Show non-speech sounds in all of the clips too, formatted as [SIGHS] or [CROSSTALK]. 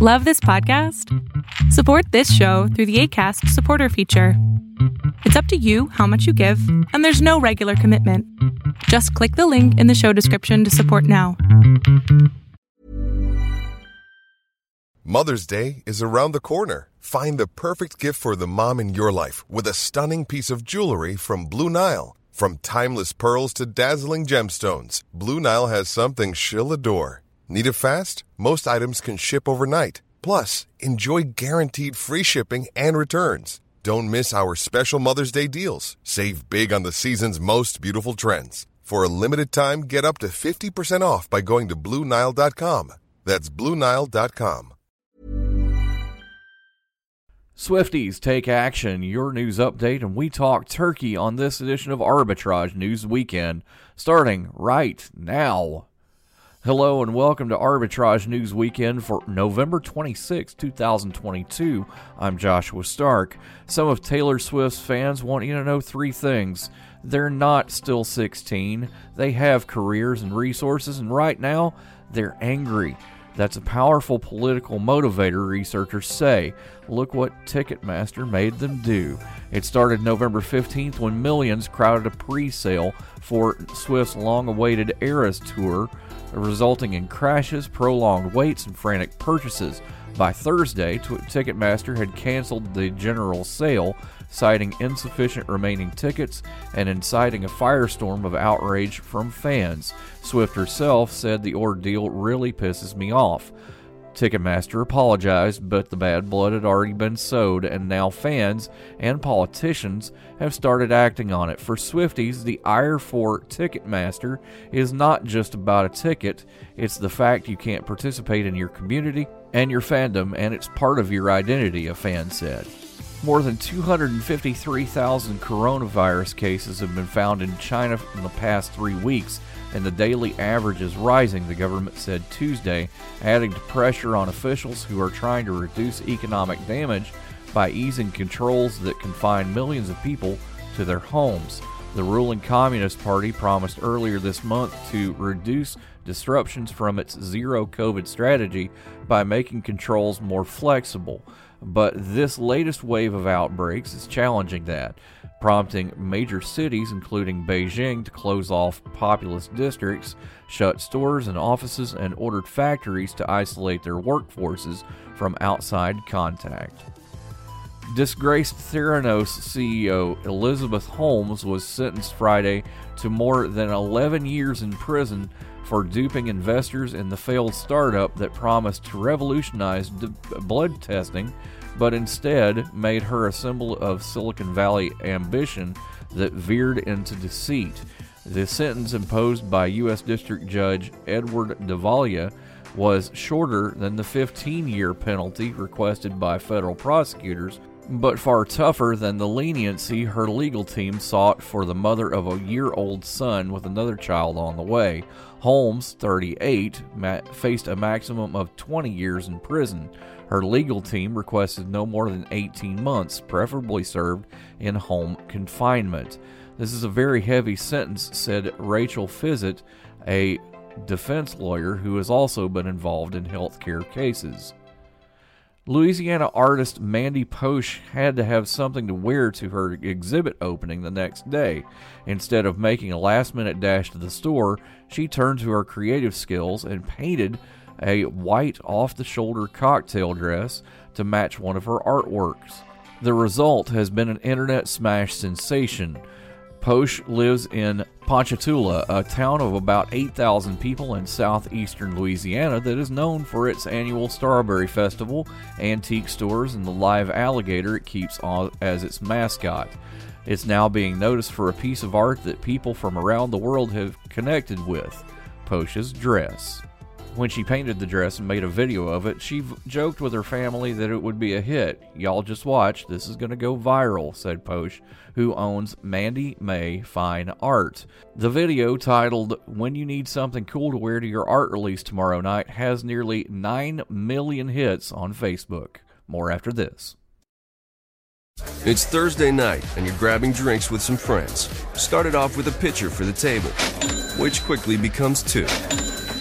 Love this podcast? Support this show through the ACAST supporter feature. It's up to you how much you give, and there's no regular commitment. Just click the link in the show description to support now. Mother's Day is around the corner. Find the perfect gift for the mom in your life with a stunning piece of jewelry from Blue Nile. From timeless pearls to dazzling gemstones, Blue Nile has something she'll adore. Need it fast? Most items can ship overnight. Plus, enjoy guaranteed free shipping and returns. Don't miss our special Mother's Day deals. Save big on the season's most beautiful trends. For a limited time, get up to 50% off by going to Bluenile.com. That's Bluenile.com. Swifties take action, your news update, and we talk turkey on this edition of Arbitrage News Weekend, starting right now. Hello and welcome to Arbitrage News Weekend for November 26, 2022. I'm Joshua Stark. Some of Taylor Swift's fans want you to know three things. They're not still 16, they have careers and resources, and right now, they're angry. That's a powerful political motivator, researchers say. Look what Ticketmaster made them do. It started November 15th when millions crowded a pre sale for Swift's long awaited Eras tour resulting in crashes, prolonged waits, and frantic purchases. By Thursday, Ticketmaster had canceled the general sale, citing insufficient remaining tickets and inciting a firestorm of outrage from fans. Swift herself said the ordeal really pisses me off. Ticketmaster apologized, but the bad blood had already been sowed, and now fans and politicians have started acting on it. For Swifties, the ire for Ticketmaster is not just about a ticket, it's the fact you can't participate in your community and your fandom, and it's part of your identity, a fan said. More than 253,000 coronavirus cases have been found in China in the past three weeks, and the daily average is rising, the government said Tuesday, adding to pressure on officials who are trying to reduce economic damage by easing controls that confine millions of people to their homes. The ruling Communist Party promised earlier this month to reduce disruptions from its zero COVID strategy by making controls more flexible. But this latest wave of outbreaks is challenging that, prompting major cities, including Beijing, to close off populous districts, shut stores and offices, and ordered factories to isolate their workforces from outside contact. Disgraced Theranos CEO Elizabeth Holmes was sentenced Friday to more than 11 years in prison for duping investors in the failed startup that promised to revolutionize d- blood testing, but instead made her a symbol of Silicon Valley ambition that veered into deceit. The sentence imposed by U.S. District Judge Edward Davila was shorter than the 15 year penalty requested by federal prosecutors but far tougher than the leniency her legal team sought for the mother of a year old son with another child on the way. Holmes, 38, faced a maximum of 20 years in prison. Her legal team requested no more than 18 months, preferably served in home confinement. This is a very heavy sentence, said Rachel Fiset, a defense lawyer who has also been involved in healthcare cases. Louisiana artist Mandy Posh had to have something to wear to her exhibit opening the next day. Instead of making a last minute dash to the store, she turned to her creative skills and painted a white off the shoulder cocktail dress to match one of her artworks. The result has been an internet smash sensation. Posh lives in Ponchatoula, a town of about 8,000 people in southeastern Louisiana that is known for its annual Strawberry Festival, antique stores, and the live alligator it keeps as its mascot. It's now being noticed for a piece of art that people from around the world have connected with Posh's dress. When she painted the dress and made a video of it, she v- joked with her family that it would be a hit. Y'all just watch, this is going to go viral, said Posh, who owns Mandy May Fine Art. The video, titled When You Need Something Cool to Wear to Your Art Release Tomorrow Night, has nearly 9 million hits on Facebook. More after this. It's Thursday night, and you're grabbing drinks with some friends. Started off with a pitcher for the table, which quickly becomes two.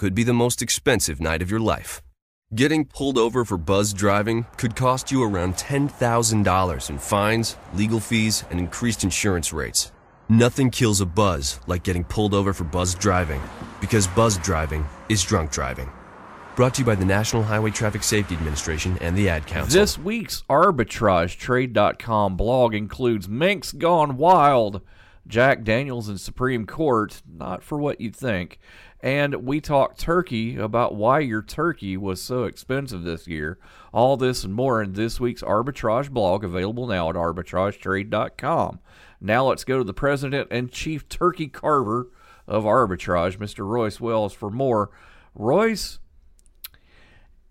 could be the most expensive night of your life. Getting pulled over for buzz driving could cost you around $10,000 in fines, legal fees, and increased insurance rates. Nothing kills a buzz like getting pulled over for buzz driving, because buzz driving is drunk driving. Brought to you by the National Highway Traffic Safety Administration and the Ad Council. This week's arbitragetrade.com blog includes Minks Gone Wild, Jack Daniels in Supreme Court, not for what you'd think. And we talk turkey about why your turkey was so expensive this year. All this and more in this week's arbitrage blog, available now at arbitragetrade.com. Now let's go to the president and chief turkey carver of arbitrage, Mr. Royce Wells, for more. Royce,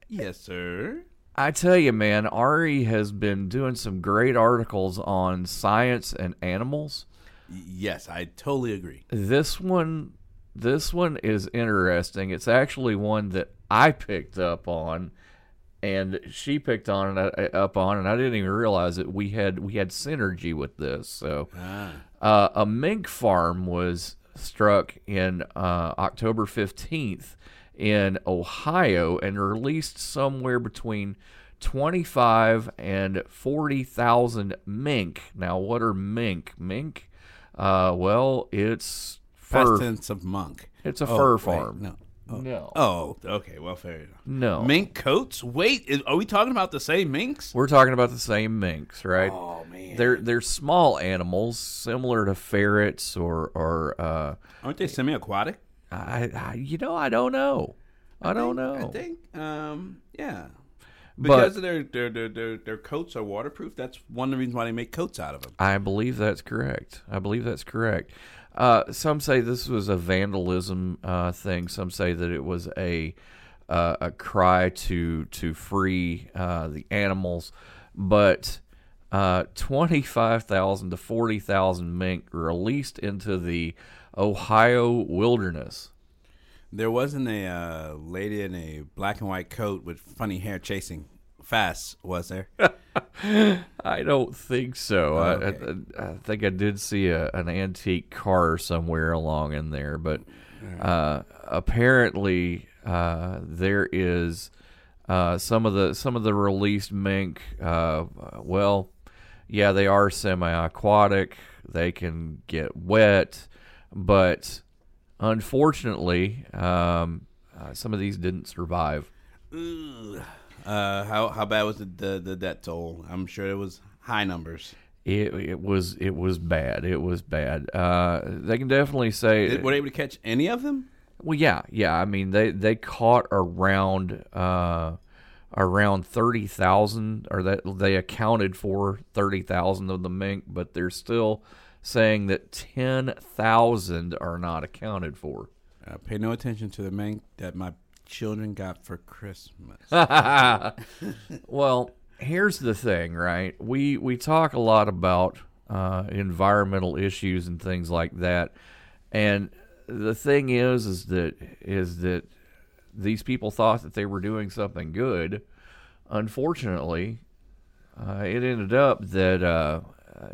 Yes, sir. I tell you, man, Ari has been doing some great articles on science and animals. Yes, I totally agree. This one, this one is interesting. It's actually one that I picked up on, and she picked on it uh, up on, and I didn't even realize that we had we had synergy with this. So, uh, a mink farm was struck in uh, October fifteenth in Ohio and released somewhere between 25 and 40,000 mink. Now, what are mink? Mink, uh, well, it's Past fur. tense of monk. It's a Oh, fur wait, farm. No. Oh. No. Oh, okay. Well, fair enough. No. Mink coats? Wait, is, are we talking about the same minks? We're talking about the same minks, right? Oh man, They're they're small animals, similar to ferrets or or uh, aren't they semi-aquatic? I, I you know I don't know, I, don't know. I think, um, yeah. But- Because their, their their their their coats are waterproof. That's one of the reasons why they make coats out of them. I believe that's correct. I believe that's correct. Uh, some say this was a vandalism uh, thing. Some say that it was a uh, a cry to to free uh, the animals. But uh, twenty five thousand to forty thousand mink released into the Ohio wilderness. There wasn't a uh, lady in a black and white coat with funny hair chasing fast, was there? [LAUGHS] I don't think so. I, Okay. I, I think I did see a, an antique car somewhere along in there, but uh, apparently uh, there is uh, some of the some of the released mink. Uh, well, yeah, they are semi-aquatic. They can get wet, but unfortunately, um, uh, some of these didn't survive. Ugh. Uh, how how bad was the, the the death toll? I'm sure it was high numbers. It, it was it was bad. It was bad. Uh, they can definitely say. Did, were they able to catch any of them? well, yeah, yeah. I mean, they they caught around uh, around thirty thousand, or that they accounted for thirty thousand of the mink, but they're still saying that ten thousand are not accounted for. Uh, pay no attention to the mink that my children got for Christmas. [LAUGHS] Well, here's the thing, right? We we talk a lot about uh, environmental issues and things like that, and the thing is, is that is that these people thought that they were doing something good. Unfortunately, uh, it ended up that uh,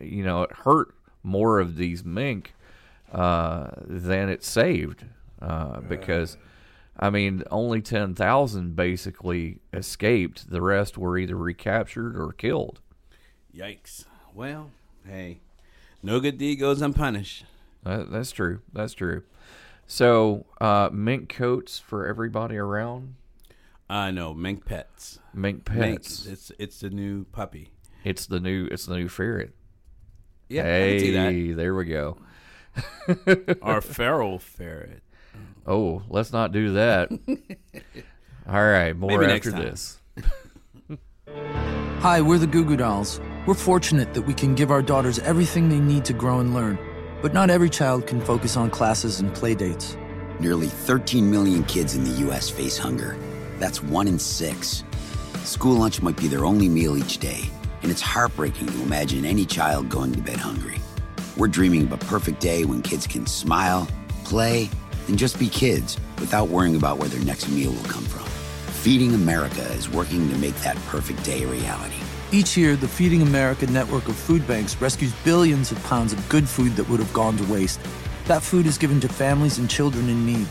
you know it hurt more of these mink uh, than it saved uh, because. I mean, only 10,000 basically escaped. The rest were either recaptured or killed. Yikes. Well, hey, no good deed goes unpunished. That, that's true. That's true. So, uh, mink coats for everybody around. I know mink pets. Mink pets. Mink, it's it's the new puppy. It's the new. It's the new ferret. Yeah, hey, there we go. Our [LAUGHS] feral ferret. Oh, let's not do that. [LAUGHS] All right, more Maybe after this. [LAUGHS] Hi, we're the Goo Goo Dolls. We're fortunate that we can give our daughters everything they need to grow and learn. But not every child can focus on classes and play dates. Nearly 13 million kids in the U.S. face hunger. That's one in six. School lunch might be their only meal each day, and it's heartbreaking to imagine any child going to bed hungry. We're dreaming of a perfect day when kids can smile, play, and just be kids without worrying about where their next meal will come from. Feeding America is working to make that perfect day a reality. Each year, the Feeding America network of food banks rescues billions of pounds of good food that would have gone to waste. That food is given to families and children in need.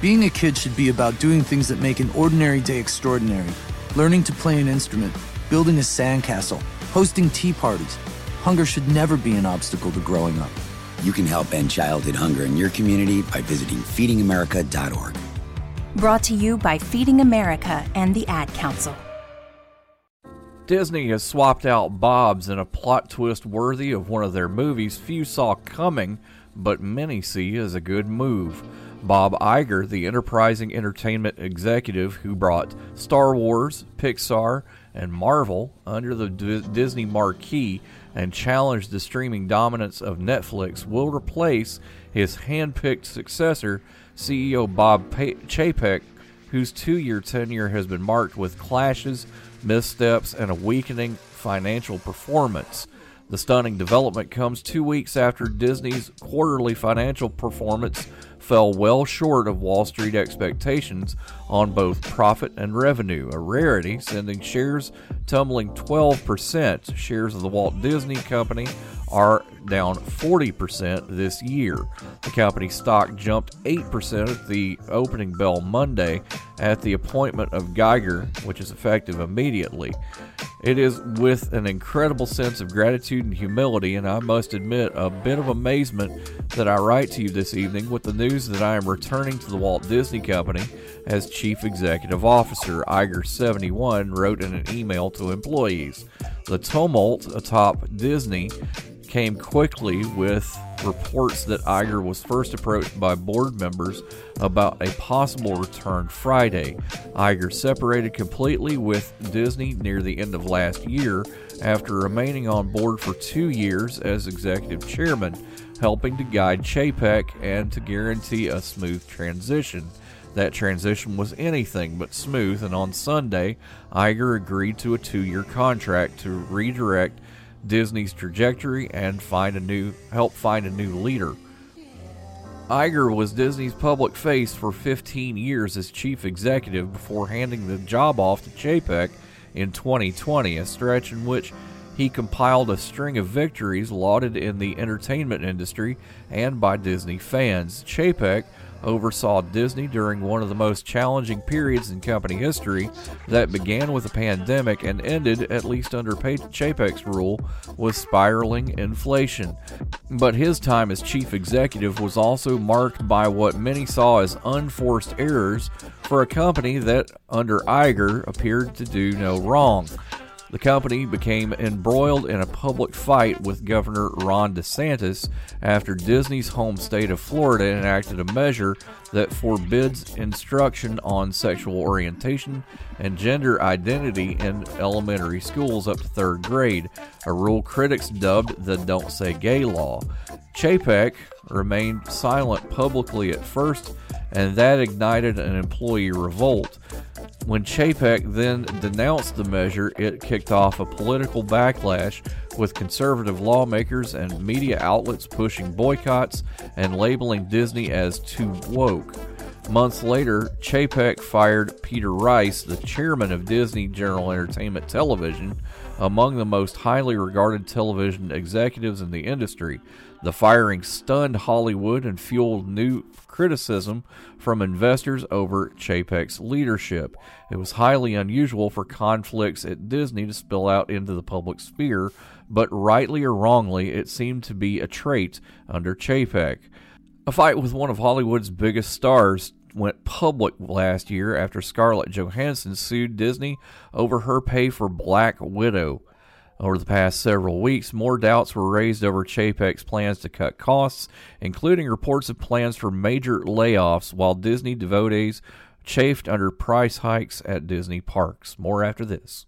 Being a kid should be about doing things that make an ordinary day extraordinary. Learning to play an instrument, building a sandcastle, hosting tea parties. Hunger should never be an obstacle to growing up. You can help end childhood hunger in your community by visiting feedingamerica.org. Brought to you by Feeding America and the Ad Council. Disney has swapped out Bob's in a plot twist worthy of one of their movies few saw coming, but many see as a good move. Bob Iger, the enterprising entertainment executive who brought Star Wars, Pixar, and Marvel under the D- Disney marquee and challenge the streaming dominance of Netflix, will replace his hand-picked successor, CEO Bob pa- Chapek, whose two-year tenure has been marked with clashes, missteps, and a weakening financial performance. The stunning development comes two weeks after Disney's quarterly financial performance fell well short of Wall Street expectations on both profit and revenue, a rarity, sending shares tumbling 12%. Shares of the Walt Disney Company are down 40% this year. The company's stock jumped 8% at the opening bell Monday at the appointment of Iger, which is effective immediately. It is with an incredible sense of gratitude and humility, and I must admit a bit of amazement that I write to you this evening with the news that I am returning to the Walt Disney Company as Chief Executive Officer. Iger71 wrote in an email to employees. The tumult atop Disney came quickly with reports that Iger was first approached by board members about a possible return Friday. Iger separated completely with Disney near the end of last year after remaining on board for two years as executive chairman, helping to guide Chapek and to guarantee a smooth transition. That transition was anything but smooth, and on Sunday, Iger agreed to a two year contract to redirect Disney's trajectory and find a new help find a new leader. Iger was Disney's public face for 15 years as chief executive before handing the job off to Chapek in 2020, a stretch in which he compiled a string of victories lauded in the entertainment industry and by Disney fans. Chapek oversaw Disney during one of the most challenging periods in company history that began with a pandemic and ended, at least under Chapek's rule, with spiraling inflation. But his time as chief executive was also marked by what many saw as unforced errors for a company that, under Iger, appeared to do no wrong. The company became embroiled in a public fight with Governor Ron DeSantis after Disney's home state of Florida enacted a measure that forbids instruction on sexual orientation and gender identity in elementary schools up to third grade, a rule critics dubbed the Don't Say Gay law. Chapek remained silent publicly at first, and that ignited an employee revolt. When Chapek then denounced the measure, it kicked off a political backlash with conservative lawmakers and media outlets pushing boycotts and labeling Disney as too woke. Months later, Chapek fired Peter Rice, the chairman of Disney General Entertainment Television, among the most highly regarded television executives in the industry. The firing stunned Hollywood and fueled new criticism from investors over Chapek's leadership. It was highly unusual for conflicts at Disney to spill out into the public sphere, but rightly or wrongly, it seemed to be a trait under Chapek. A fight with one of Hollywood's biggest stars went public last year after Scarlett Johansson sued Disney over her pay for Black Widow. Over the past several weeks, more doubts were raised over Chapek's plans to cut costs, including reports of plans for major layoffs, while Disney devotees chafed under price hikes at Disney parks. More after this.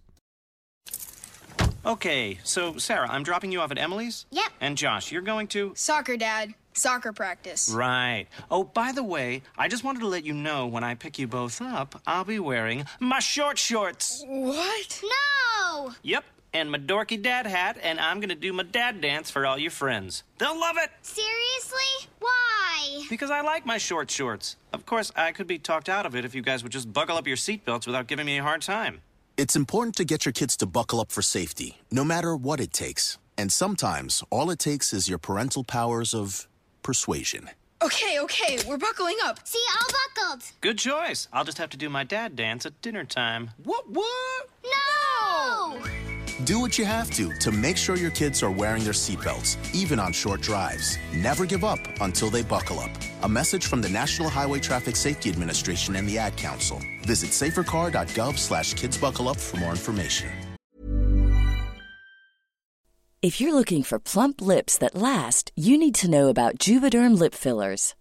Okay, so Sarah, I'm dropping you off at Emily's? Yep. And Josh, you're going to? Soccer, Dad. Soccer practice. Right. Oh, by the way, I just wanted to let you know when I pick you both up, I'll be wearing my short shorts. What? No! Yep, and my dorky dad hat, and I'm gonna do my dad dance for all your friends. They'll love it! Seriously? Why? Because I like my short shorts. Of course, I could be talked out of it if you guys would just buckle up your seatbelts without giving me a hard time. It's important to get your kids to buckle up for safety, no matter what it takes. And sometimes all it takes is your parental powers of persuasion. Okay, okay, we're buckling up. See, all buckled. Good choice. I'll just have to do my dad dance at dinner time. What? What? No! Do what you have to to make sure your kids are wearing their seatbelts, even on short drives. Never give up until they buckle up. A message from the National Highway Traffic Safety Administration and the Ad Council. Visit safercar.gov slash kidsbuckleup for more information. If you're looking for plump lips that last, you need to know about Juvederm lip fillers.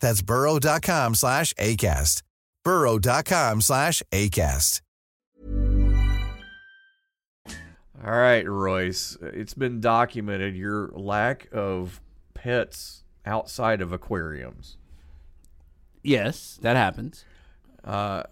That's burrow.com slash ACAST. burrow.com slash ACAST. All right, Royce. It's been documented your lack of pets outside of aquariums. Yes, that happens. Uh,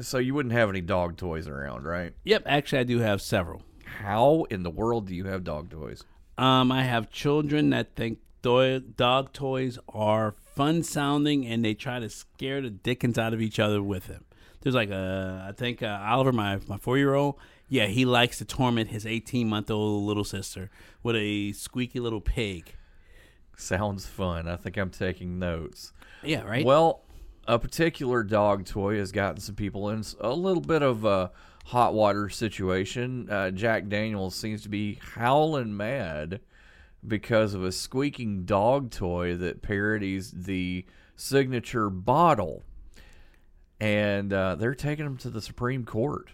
so you wouldn't have any dog toys around, right? Yep, actually, I do have several. How in the world do you have dog toys? Um, I have children that think do- dog toys are fun sounding, and they try to scare the dickens out of each other with them. There's like a, I think uh, Oliver, my my four year old, yeah, he likes to torment his 18 month old little sister with a squeaky little pig. Sounds fun. I think I'm taking notes. Yeah, right. Well, a particular dog toy has gotten some people in a little bit of a hot water situation. Uh, Jack Daniels seems to be howling mad because of a squeaking dog toy that parodies the signature bottle. And uh, they're taking them to the Supreme Court.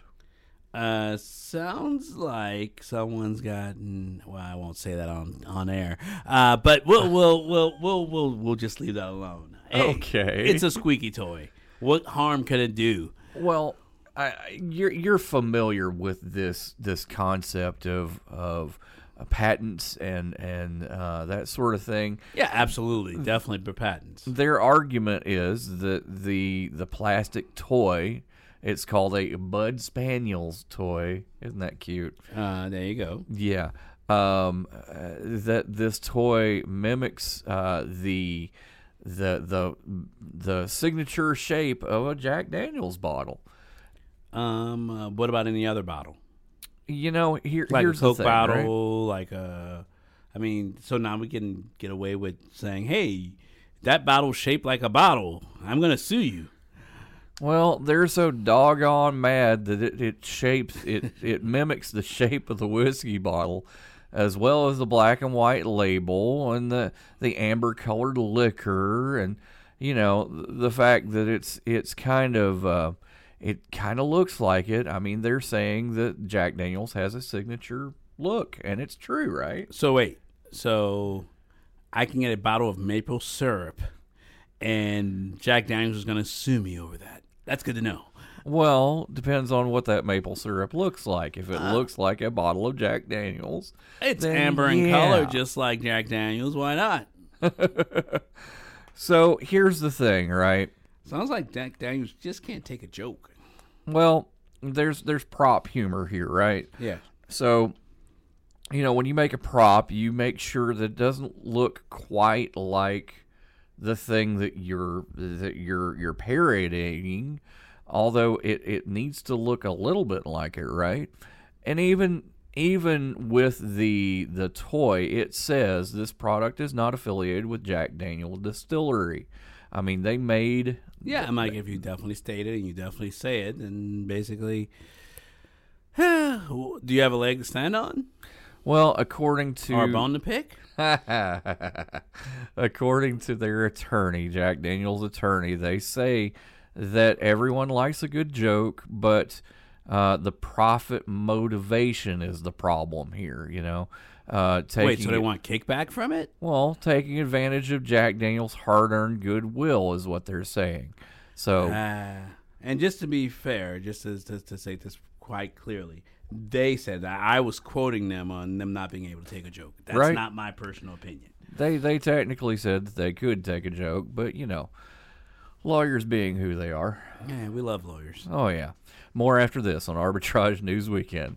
Uh, sounds like someone's gotten. Well, I won't say that on on air. Uh, but we'll [LAUGHS] we'll we'll we'll we'll, we'll just leave that alone. Hey, Okay. it's a squeaky toy. What harm could it do? Well, I, I- you're you're familiar with this this concept of of patents and and uh, that sort of thing. Yeah, absolutely, definitely for patents. Their argument is that the the plastic toy, it's called a Bad Spaniel's toy. Isn't that cute? Uh, there you go. Yeah. Um, uh, that this toy mimics uh, the the the the signature shape of a Jack Daniel's bottle. Um, uh, what about any other bottle? You know, here like here's a Coke the thing, right? bottle, like a. I mean, so now we can get away with saying, "Hey, that bottle's shaped like a bottle. I'm gonna sue you." Well, they're so doggone mad that it, it shapes it it mimics the shape of the whiskey bottle, as well as the black and white label and the the amber colored liquor and you know the fact that it's it's kind of uh, it kind of looks like it. I mean, they're saying that Jack Daniels has a signature look, and it's true, right? So wait, so I can get a bottle of maple syrup and Jack Daniels is going to sue me over that. That's good to know. Well, depends on what that maple syrup looks like. If it Uh, looks like a bottle of Jack Daniels, It's amber in yeah. color, just like Jack Daniels. Why not? [LAUGHS] So here's the thing, right? Sounds like Jack Daniels just can't take a joke. Well, there's there's prop humor here, right? Yeah. So, you know, when you make a prop, you make sure that it doesn't look quite like the thing that you're that you're you're parodying, although it, it needs to look a little bit like it, right? And even even with the the toy, it says this product is not affiliated with Jack Daniel Distillery. I mean, they made Yeah, I'm like, if you definitely state it and you definitely say it, then basically, [SIGHS] do you have a leg to stand on? Well, according to Or a bone to pick? [LAUGHS] according to their attorney, Jack Daniels' attorney, they say that everyone likes a good joke, but uh, the profit motivation is the problem here. You know, uh, taking Wait, so they want kickback from it? well, taking advantage of Jack Daniels' hard-earned goodwill is what they're saying. So Ah. and just to be fair, just to, to, to say this quite clearly, they said that I was quoting them on them not being able to take a joke. That's Right. not my personal opinion. they they technically said that they could take a joke, but you know, lawyers being who they are. Yeah, we love lawyers. Oh yeah. More after this on Arbitrage News Weekend.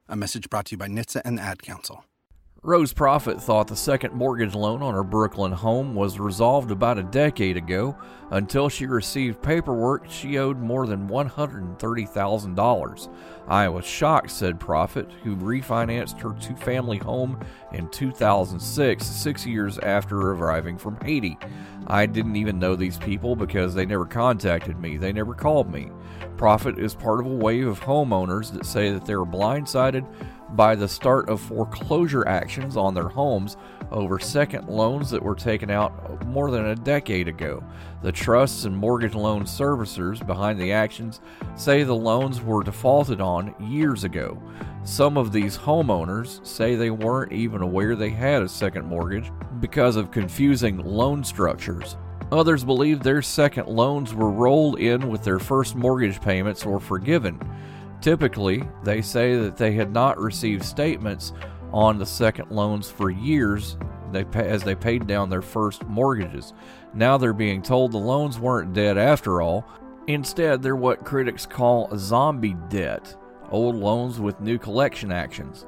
A message brought to you by NHTSA and the Ad Council. Rose Profit thought the second mortgage loan on her Brooklyn home was resolved about a decade ago until she received paperwork she owed more than $130,000. I was shocked, said Profit, who refinanced her two family home in 2006, six years after arriving from Haiti. I didn't even know these people because they never contacted me, they never called me. Profit is part of a wave of homeowners that say that they were blindsided by the start of foreclosure actions on their homes over second loans that were taken out more than a decade ago. The trusts and mortgage loan servicers behind the actions say the loans were defaulted on years ago. Some of these homeowners say they weren't even aware they had a second mortgage because of confusing loan structures. Others believe their second loans were rolled in with their first mortgage payments or forgiven. Typically, they say that they had not received statements on the second loans for years they pay, as they paid down their first mortgages. Now they're being told the loans weren't dead after all. Instead, they're what critics call zombie debt old loans with new collection actions.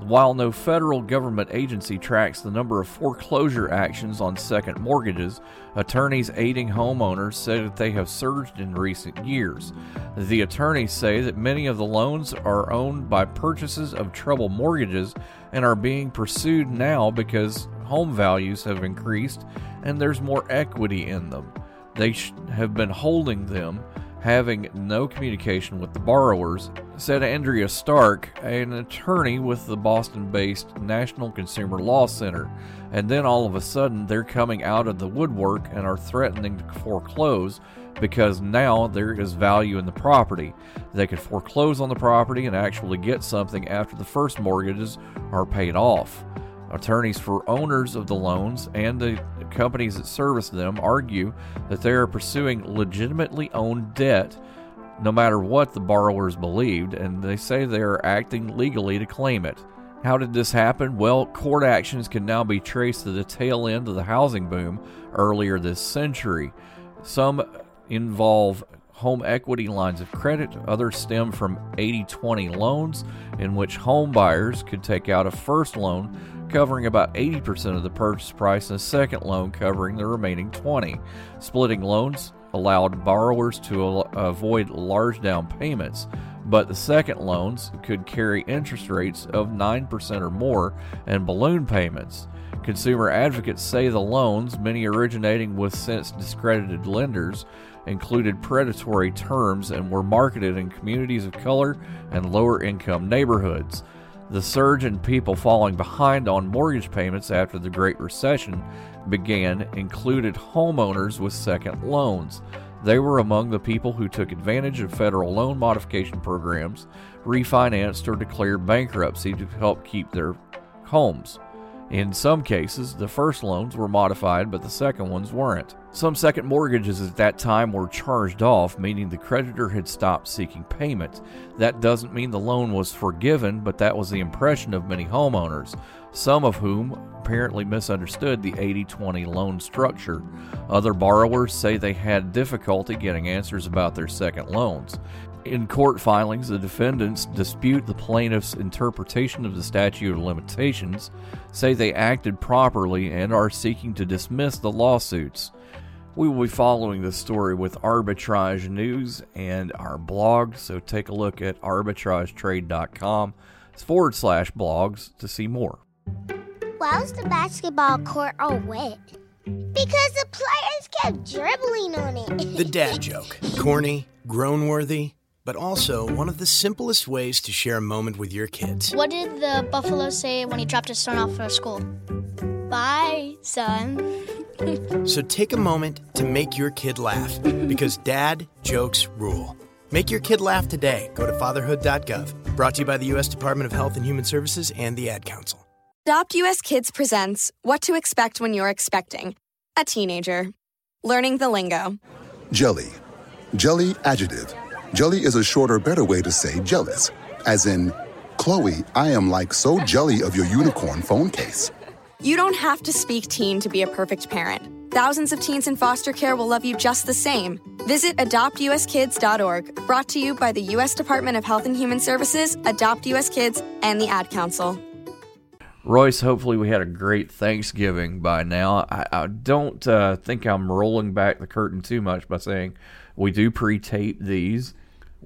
While no federal government agency tracks the number of foreclosure actions on second mortgages, attorneys aiding homeowners say that they have surged in recent years. The attorneys say that many of the loans are owned by purchases of troubled mortgages and are being pursued now because home values have increased and there's more equity in them. They sh- have been holding them having no communication with the borrowers, said Andrea Stark, an attorney with the Boston based National Consumer Law Center. And then all of a sudden, they're coming out of the woodwork and are threatening to foreclose because now there is value in the property. They could foreclose on the property and actually get something after the first mortgages are paid off. Attorneys for owners of the loans and the companies that service them argue that they are pursuing legitimately owned debt no matter what the borrowers believed, and they say they are acting legally to claim it. How did this happen? Well, court actions can now be traced to the tail end of the housing boom earlier this century. Some involve home equity lines of credit. Others stem from 80 20 loans, in which home buyers could take out a first loan covering about 80% of the purchase price and a second loan covering the remaining 20. Splitting loans allowed borrowers to avoid large down payments, but the second loans could carry interest rates of 9% or more and balloon payments. Consumer advocates say the loans, many originating with since discredited lenders, included predatory terms and were marketed in communities of color and lower income neighborhoods. The surge in people falling behind on mortgage payments after the Great Recession began included homeowners with second loans. They were among the people who took advantage of federal loan modification programs, refinanced, or declared bankruptcy to help keep their homes. In some cases, the first loans were modified, but the second ones weren't. Some second mortgages at that time were charged off, meaning the creditor had stopped seeking payment. That doesn't mean the loan was forgiven, but that was the impression of many homeowners, some of whom apparently misunderstood the 80 20 loan structure. Other borrowers say they had difficulty getting answers about their second loans. In court filings, the defendants dispute the plaintiff's interpretation of the statute of limitations, say they acted properly, and are seeking to dismiss the lawsuits. We will be following this story with Arbitrage News and our blog, so take a look at arbitragetrade.com forward slash blogs to see more. Why was the basketball court all wet? Because the players kept dribbling on it. The dad joke. Corny, groan worthy, but also one of the simplest ways to share a moment with your kids. What did the buffalo say when he dropped his son off for school? Bye, son. [LAUGHS] So take a moment to make your kid laugh because dad jokes rule. Make your kid laugh today. Go to fatherhood.gov. Brought to you by the U.S. Department of Health and Human Services and the Ad Council. Adopt US Kids presents What to Expect When You're Expecting a Teenager. Learning the lingo. Jelly. Jelly adjective. Jelly is a shorter, better way to say jealous. As in, Chloe, I am like so jelly of your unicorn phone case. You don't have to speak teen to be a perfect parent. Thousands of teens in foster care will love you just the same. Visit adoptuskids.org, brought to you by the U.S. Department of Health and Human Services, Adopt U.S. Kids, and the Ad Council. Royce, hopefully we had a great Thanksgiving by now. I, I don't uh, think I'm rolling back the curtain too much by saying we do pre-tape these.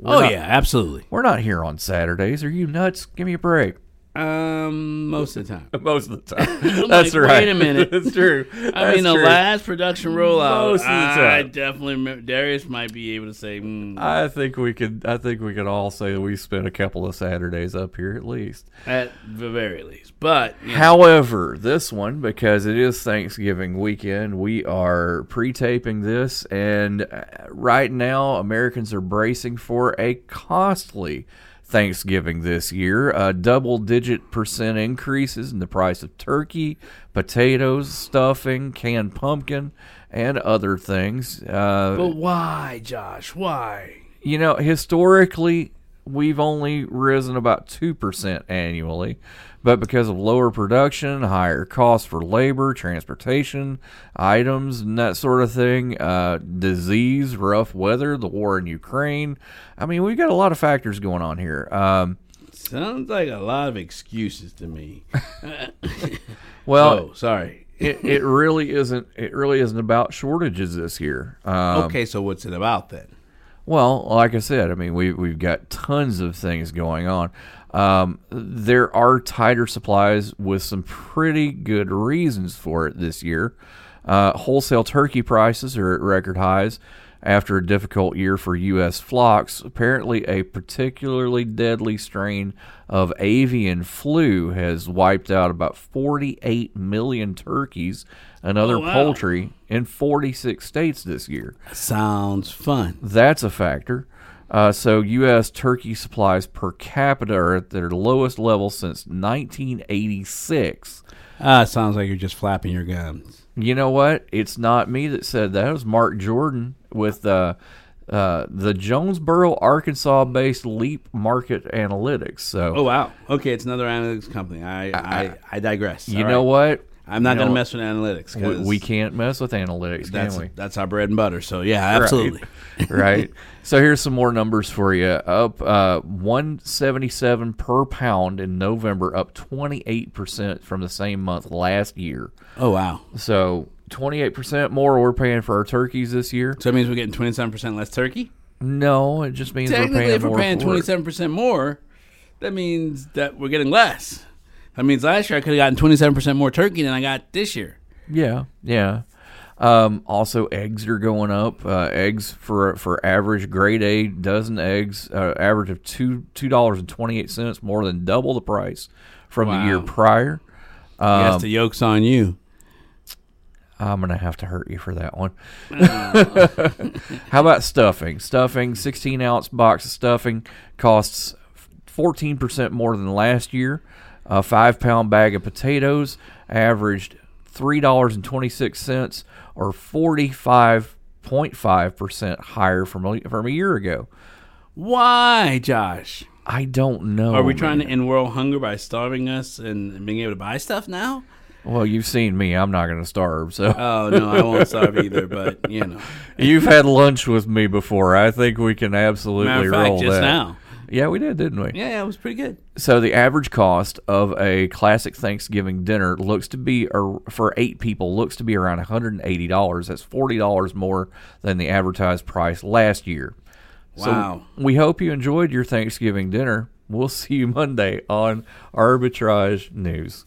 We're oh not- yeah, absolutely. We're not here on Saturdays. Are you nuts? Give me a break. Um, most of the time. [LAUGHS] Most of the time. That's like, right. Wait a minute. [LAUGHS] That's true. I That's mean, the last production rollout. Most of the time. I definitely remember. Darius might be able to say. Mm, I think we could. I think we could all say that we spent a couple of Saturdays up here at least. at the very least, but you know, However, this one, because it is Thanksgiving weekend, we are pre taping this, and uh, right now, Americans are bracing for a costly Thanksgiving this year. Uh, Double digit percent increases in the price of turkey, potatoes, stuffing, canned pumpkin, and other things. Uh, but why, Josh? Why? you know, historically, we've only risen about 2% annually, but because of lower production, higher costs for labor, transportation, items, and that sort of thing, uh, disease, rough weather, the war in Ukraine. I mean, we've got a lot of factors going on here. Um, Sounds like a lot of excuses to me. [LAUGHS] well, Oh, sorry. it, it really isn't. It really isn't about shortages this year. Um, okay, so what's it about then? Well, like I said, I mean we we've got tons of things going on. Um, there are tighter supplies with some pretty good reasons for it this year. Uh, wholesale turkey prices are at record highs after a difficult year for U.S. flocks. Apparently, a particularly deadly strain of avian flu has wiped out about 48 million turkeys and other Oh, wow. poultry in 46 states this year. Sounds fun. That's a factor. Uh, so, U.S. turkey supplies per capita are at their lowest level since 1986. Ah, sounds like you're just flapping your gums. You know what? It's not me that said that. It was Mark Jordan with uh, uh, the Jonesboro, Arkansas-based Leap Market Analytics. So, Oh wow. Okay, it's another analytics company. I I, I, digress. you All know right. what? I'm not You going to mess with analytics. We, we can't mess with analytics, That's can we? that's our bread and butter. So yeah, absolutely. right. So here's some more numbers for you. Up uh, 177 per pound in November, up 28 percent from the same month last year. Oh wow! So 28 percent more we're paying for our turkeys this year. So that means we're getting 27 percent less turkey. No, it just means we're Technically, paying if we're paying 27 percent more, that means that we're getting less. That means last year I could have gotten 27 percent more turkey than I got this year. Yeah, yeah. Um, also, eggs are going up. Uh, eggs for for average grade A dozen eggs, uh, average of two two dollars and twenty eight cents, more than double the price from the year prior. I guess Um, the yolk's on you. I'm gonna have to hurt you for that one. [LAUGHS] [LAUGHS] How about stuffing? Stuffing, 16 ounce box of stuffing costs 14 percent more than last year. A five pound bag of potatoes averaged three dollars and 26 cents, or 45.5 percent higher from a, from a year ago. Why, Josh? I don't know. Are we trying man. to end world hunger by starving us and being able to buy stuff now? Well, you've seen me. I'm not going to starve. So. Oh no, I won't starve either. But you know, [LAUGHS] You've had lunch with me before. I think we can absolutely Matter of fact, roll just that. now. Yeah, we did, didn't we? yeah, yeah, it was pretty good. So the average cost of a classic Thanksgiving dinner looks to be ar- for eight people looks to be around one hundred and eighty dollars. That's forty dollars more than the advertised price last year. Wow. So we hope you enjoyed your Thanksgiving dinner. We'll [LAUGHS] see you Monday on Arbitrage News.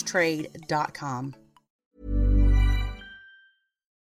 arbitragetrade.com.